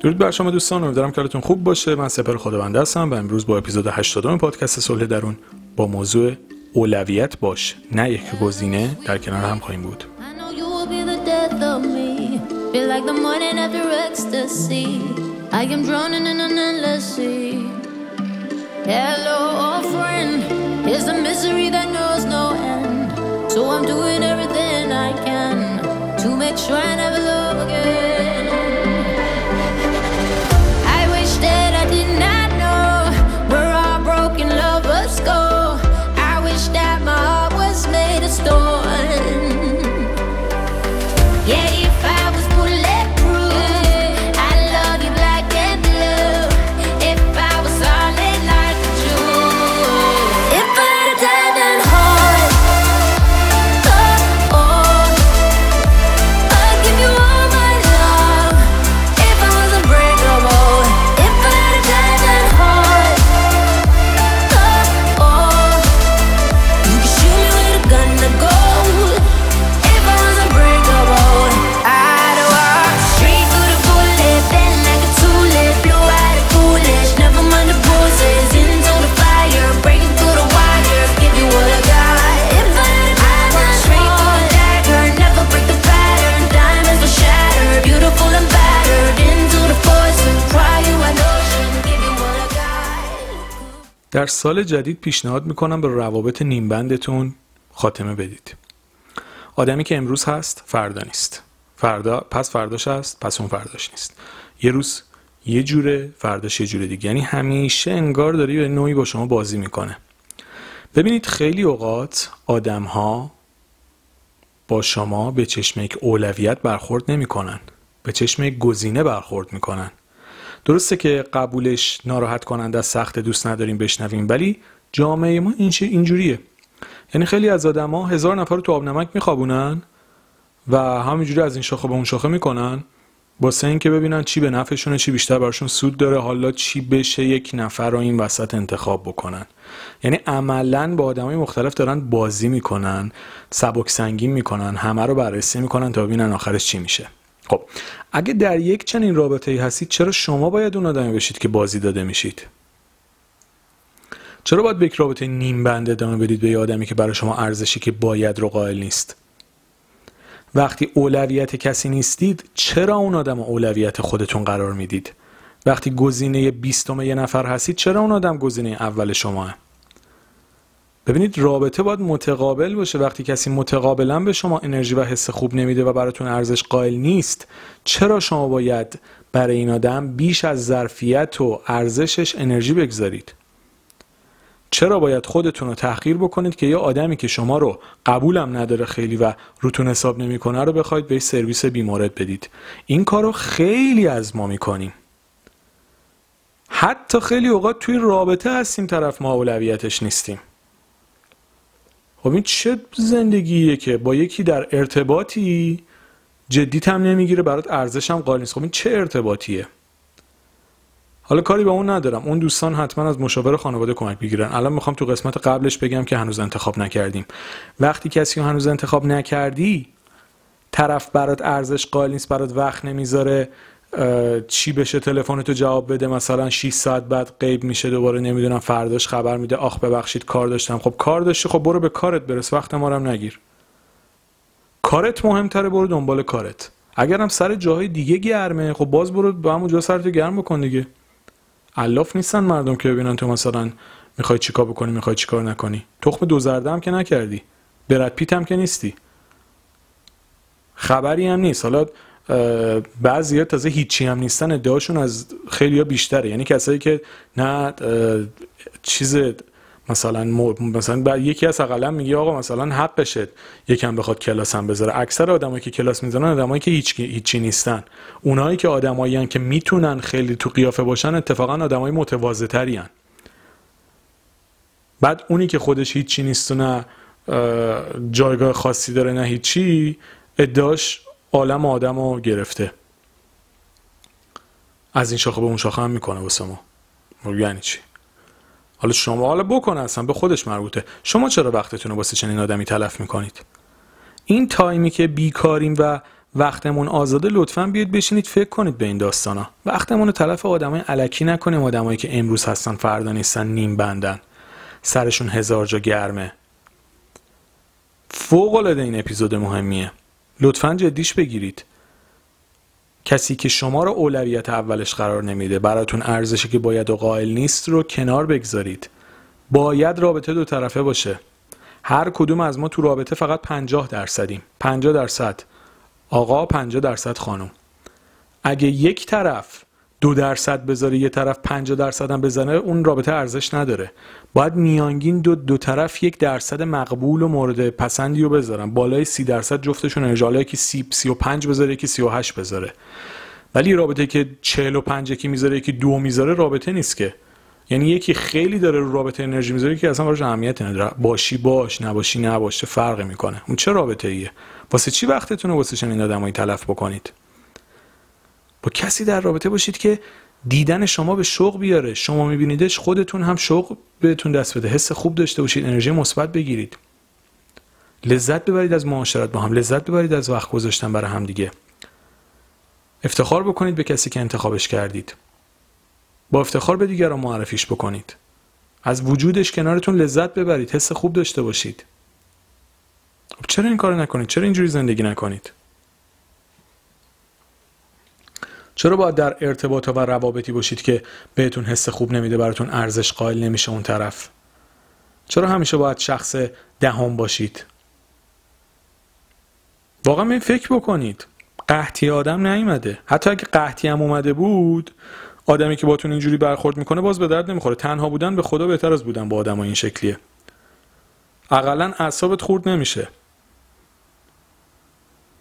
درود بر شما دوستان امیدوارم که حالتون خوب باشه. من سپر خداوند هستم و امروز با اپیزود 80 پادکست صلح درون با موضوع اولویت باش. نه یک گزینه در کنار هم خواهیم بود. در سال جدید پیشنهاد می‌کنم به روابط نیمبندتون خاتمه بدید. آدمی که امروز هست فردا نیست. فردا پس فرداش هست پس اون فرداش نیست. یه روز یه جوره فرداش یه جوره دیگه. یعنی همیشه انگار داری به نوعی با شما بازی می‌کنه. ببینید خیلی اوقات آدم ها با شما به چشم یک اولویت برخورد نمی‌کنن. به چشم یک گزینه برخورد می‌کنن. درسته که قبولش ناراحت کننده از سخت دوست نداریم بشنویم ولی جامعه ما این اینجوریه یعنی خیلی از آدما هزار نفر رو تو آب نمک میخوابونن و همینجوری از این شاخه به اون شاخه می‌کنن واسه اینکه ببینن چی به نفعشونه چی بیشتر براشون سود داره حالا چی بشه یک نفر رو این وسط انتخاب بکنن. یعنی عملا با آدمای مختلف دارن بازی می‌کنن سبک سنگین می‌کنن همه رو بررسی می‌کنن تا ببینن آخرش چی میشه. خب اگه در یک چنین رابطه ای هستید چرا شما باید اون آدمی بشید که بازی داده میشید؟ چرا باید به یک رابطه نیم بند ادامه بدید به یه آدمی که برای شما ارزشی که باید رو قائل نیست؟ وقتی اولویت کسی نیستید چرا اون آدم اولویت خودتون قرار می‌دید؟ وقتی گزینه بیستم یه نفر هستید چرا اون آدم گزینه اول شماه ببینید رابطه باید متقابل باشه. وقتی کسی متقابلا به شما انرژی و حس خوب نمیده و براتون ارزش قائل نیست چرا شما باید برای این آدم بیش از ظرفیت و ارزشش انرژی بگذارید؟ چرا باید خودتون رو تحقیر بکنید که یه آدمی که شما رو قبولم نداره خیلی و روتون حساب نمی‌کنه رو بخواید به سرویس بیمارت بدید؟ این کار رو خیلی از ما می‌کنیم. حتی خیلی اوقات توی رابطه هستیم طرف ما اولویتش نیستیم. خب این چه زندگیه که با یکی در ارتباطی جدیت هم نمی‌گیره برات ارزش هم قائل نیست. خب این چه ارتباطیه؟ حالا کاری به اون ندارم. اون دوستان حتما از مشاور خانواده کمک بگیرن الان می‌خوام تو قسمت قبلش بگم که هنوز انتخاب نکردیم. وقتی کسی هنوز انتخاب نکردی طرف برات ارزش قائل نیست برات وقت نمی‌ذاره. چی بشه تلفنتو جواب بده؟ مثلا 6 ساعت بعد غیب میشه دوباره نمی‌دونم فرداش خبر میده آخ ببخشید کار داشتم. خب کار داشتی خب برو به کارت برس وقت ما هم نگیر. کارت مهمتره برو دنبال کارت. اگرم سر جاهای دیگه گرمه خب باز برو با همون جا سرتو گرم بکن دیگه. الاف نیستن مردم که ببینن تو مثلا می‌خوای چیکار بکنی می‌خوای چیکار نکنی. تخم دو زرده هم که نکردی. برد پیت هم که نیستی. خبری هم نیست. حالا بعضی ها تازه هیچی هم نیستن ادعاشون از خیلی ها بیشتره. یعنی کسایی که نه چیز مثلا مثلا بعد یکی از اقلا میگه آقا مثلا حقشه یکم بخواد کلاس هم بذاره. اکثر آدمایی که کلاس می‌ذارن آدمایی که هیچ هیچی نیستن. اونایی که آدمایی که می‌تونن خیلی تو قیافه باشن اتفاقا آدمای متواضع‌تری بعد اونی که خودش هیچی نیست و نه جایگاه خاصی داره نه هیچی ادعاش عالم آدم رو گرفته. از این شاخه به اون شاخه هم می‌کنه واسه ما. یعنی چی؟ حالا شما حالا بکنه اصلا به خودش مربوطه. شما چرا وقتتون رو واسه چنین آدمی تلف می‌کنید؟ این تایمی که بیکاریم و وقتمون آزاده لطفا بیاید بشینید فکر کنید به این داستانا. وقتمون رو تلف آدمای علکی نکنیم آدمایی که امروز هستن فردا نیستن نیم بندن. سرشون هزار جا گرمه. فوق العاده این اپیزود مهمیه. لطفا جدیش بگیرید. کسی که شما رو اولویت اولش قرار نمیده براتون ارزشی که باید و قائل نیست رو کنار بگذارید. باید رابطه دو طرفه باشه. هر کدوم از ما تو رابطه فقط 50 درصدیم. 50 درصد آقا 50 درصد خانم. اگه یک طرف دو درصد بذاره یه طرف 50 درصد هم بزنه اون رابطه ارزش نداره. باید میانگین دو دو طرف یک درصد مقبول و مورد پسندی رو بذارن. بالای سی درصد جفتشون انرژی که سی, سی و پنج بذاره یکی سی و هشت بذاره. ولی رابطه که 45 یکی می‌ذاره یکی دو می‌ذاره رابطه نیست که. یعنی یکی خیلی داره رو رابطه انرژی می‌ذاره که اصلا براش اهمیت نداره. باشی باش نباشی نباشه فرقی می‌کنه؟ اون چه رابطه ایه واسه چی وقتتون رو واسه چنین آدمایی تلف بکنید؟ کسی در رابطه باشید که دیدن شما به شوق بیاره. شما میبینیدش خودتون هم شوق بهتون دست بده. حس خوب داشته باشید انرژی مثبت بگیرید. لذت ببرید از معاشرت با هم. لذت ببرید از وقت گذاشتن برای هم دیگه. افتخار بکنید به کسی که انتخابش کردید. با افتخار به دیگران معرفیش بکنید. از وجودش کنارتون لذت ببرید. حس خوب داشته باشید. خب چرا این کارو نکنید؟ چرا اینجوری زندگی نکنید؟ چرا باید در ارتباط و روابطی باشید که بهتون حس خوب نمیده براتون ارزش قائل نمیشه اون طرف؟ چرا همیشه باید شخص دهم باشید؟ واقعا این فکر بکنید. قحطی آدم نیومده. حتی اگه قحطی هم اومده بود آدمی که باتون اینجوری برخورد می‌کنه باز به درد نمی‌خوره. تنها بودن به خدا بهتر از بودن با آدم این شکلیه. اقلا اعصابت خورد نمیشه.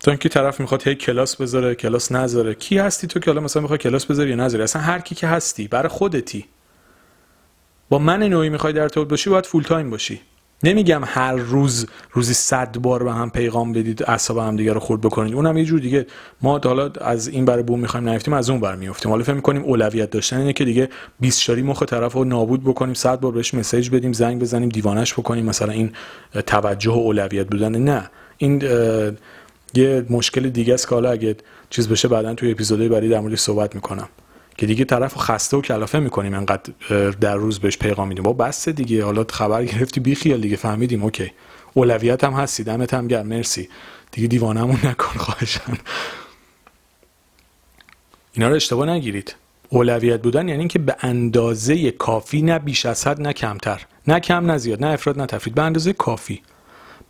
تا اینکه طرف می‌خواد هی کلاس بذاره کلاس نذاره. کی هستی تو که حالا مثلا می‌خوای کلاس بذاری یا نذاری؟ اصلا هر کی که هستی برای خودتی. با من نوعی می‌خوای در ارتباط باشی باید full time باشی. نمیگم هر روز روزی صد بار به هم پیغام بدید اعصاب هم دیگه رو خورد بکنید. اونم یه جور دیگه. ما حالا از این برای بوم می‌خوایم نیفتیم از اون بر میفتیم حالا فکر می‌کنیم اولویت داشتن اینه که دیگه 20 شاری مخ طرف رو نابود بکنیم صد بار بهش مسیج بدیم زنگ بزنیم دیوانش بکنیم. مثلا این توجه و اولویت بودن. نه. این یه مشکل دیگه است که حالا اگه چیز بشه بعدا توی اپیزودهای بعدی در موردش صحبت می‌کنم. که دیگه طرف خسته و کلافه می‌کنیم انقدر در روز بهش پیغام میدیم. بابا بس دیگه حالا خبر گرفتی بی خیال دیگه فهمیدیم okay. اولویت هم هستی دمت هم گرم مرسی. دیگه دیوانمون نکن خواهشاً اینا رو اشتباه نگیرید. اولویت بودن یعنی اینکه به اندازه کافی نه بیش از حد نه کمتر. نه کم نه زیاد نه افراط نه تفریط. به اندازه کافی.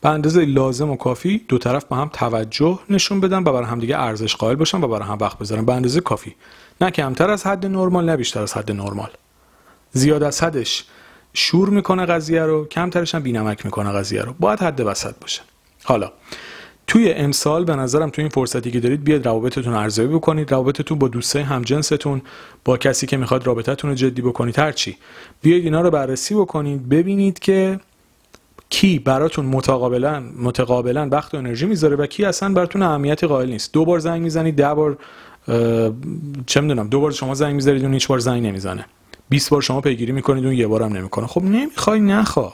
به اندازه لازم و کافی دو طرف به هم توجه نشون بدن و برای هم دیگه ارزش قائل باشن و برای هم وقت بذارن. به اندازه کافی. نه کمتر از حد نرمال نه بیشتر از حد نرمال. زیاد از حدش شور می‌کنه قضیه رو کمترش هم بینمک می‌کنه قضیه رو. باید حد وسط باشه. حالا توی امسال به نظرم توی این فرصتی که دارید بیاد روابطتون ارزیابی بکنید. روابطتون با دوستای همجنستون با کسی که می‌خواد رابطتون رو جدی بکنید. هرچی. بیاید اینا رو بررسی بکنید ببینید که کی براتون متقابلا متقابلا وقت و انرژی می‌ذاره و کی اصلا براتون اهمیت قائل نیست. دو بار زنگ می‌زنید ده بار چه می‌دونم دو بار شما زنگ می‌ذارید اون هیچ بار زنگ نمی‌زنه. 20 بار شما پیگیری می‌کنید اون یه بارم نمی‌کنه. خب نمی‌خوای نخوا.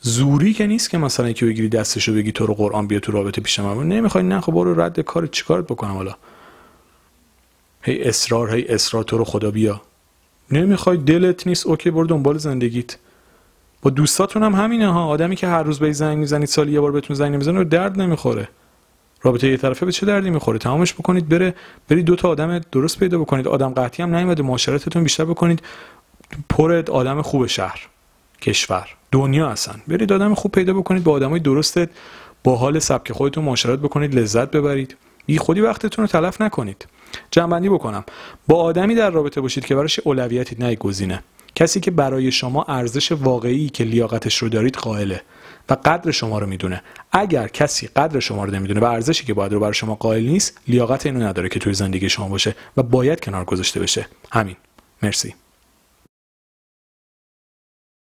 زوری که نیست که مثلا که بگیری دستشو بگی تو رو قرآن بیا تو رابطه پیش من. نمی‌خوای خب برو رد کار چیکارت بکنم حالا؟ هی اصرار هی اصرار تو رو خدا بیا. نمی‌خوای دلت نیست اوکی برو دنبال زندگیت. با دوستاتون هم همینه ها. آدمی که هر روز به زنگ می‌زنید سال یه بار بهتون زنگ نمی‌زنه درد نمی‌خوره. رابطه یه طرفه به چه دردی می‌خوره؟ تمامش بکنید بره برید دو تا آدم درست پیدا بکنید. آدم قطعی هم نیومده معاشرتتون بیشتر بکنید. پر آدم خوب شهر کشور دنیا هستن. برید آدم خوب پیدا بکنید با آدمای درست با حال سبک خودتون معاشرت بکنید لذت ببرید. بی خودی وقتتون رو تلف نکنید. جنبندی بکنم. با آدمی در رابطه باشید که براش اولویتی نه کسی که برای شما ارزش واقعی که لیاقتش رو دارید قائله و قدر شما رو می‌دونه. اگر کسی قدر شما رو نمی‌دونه و ارزشی که باید رو برای شما قائل نیست لیاقت اینو نداره که توی زندگی شما باشه و باید کنار گذاشته بشه. همین. مرسی.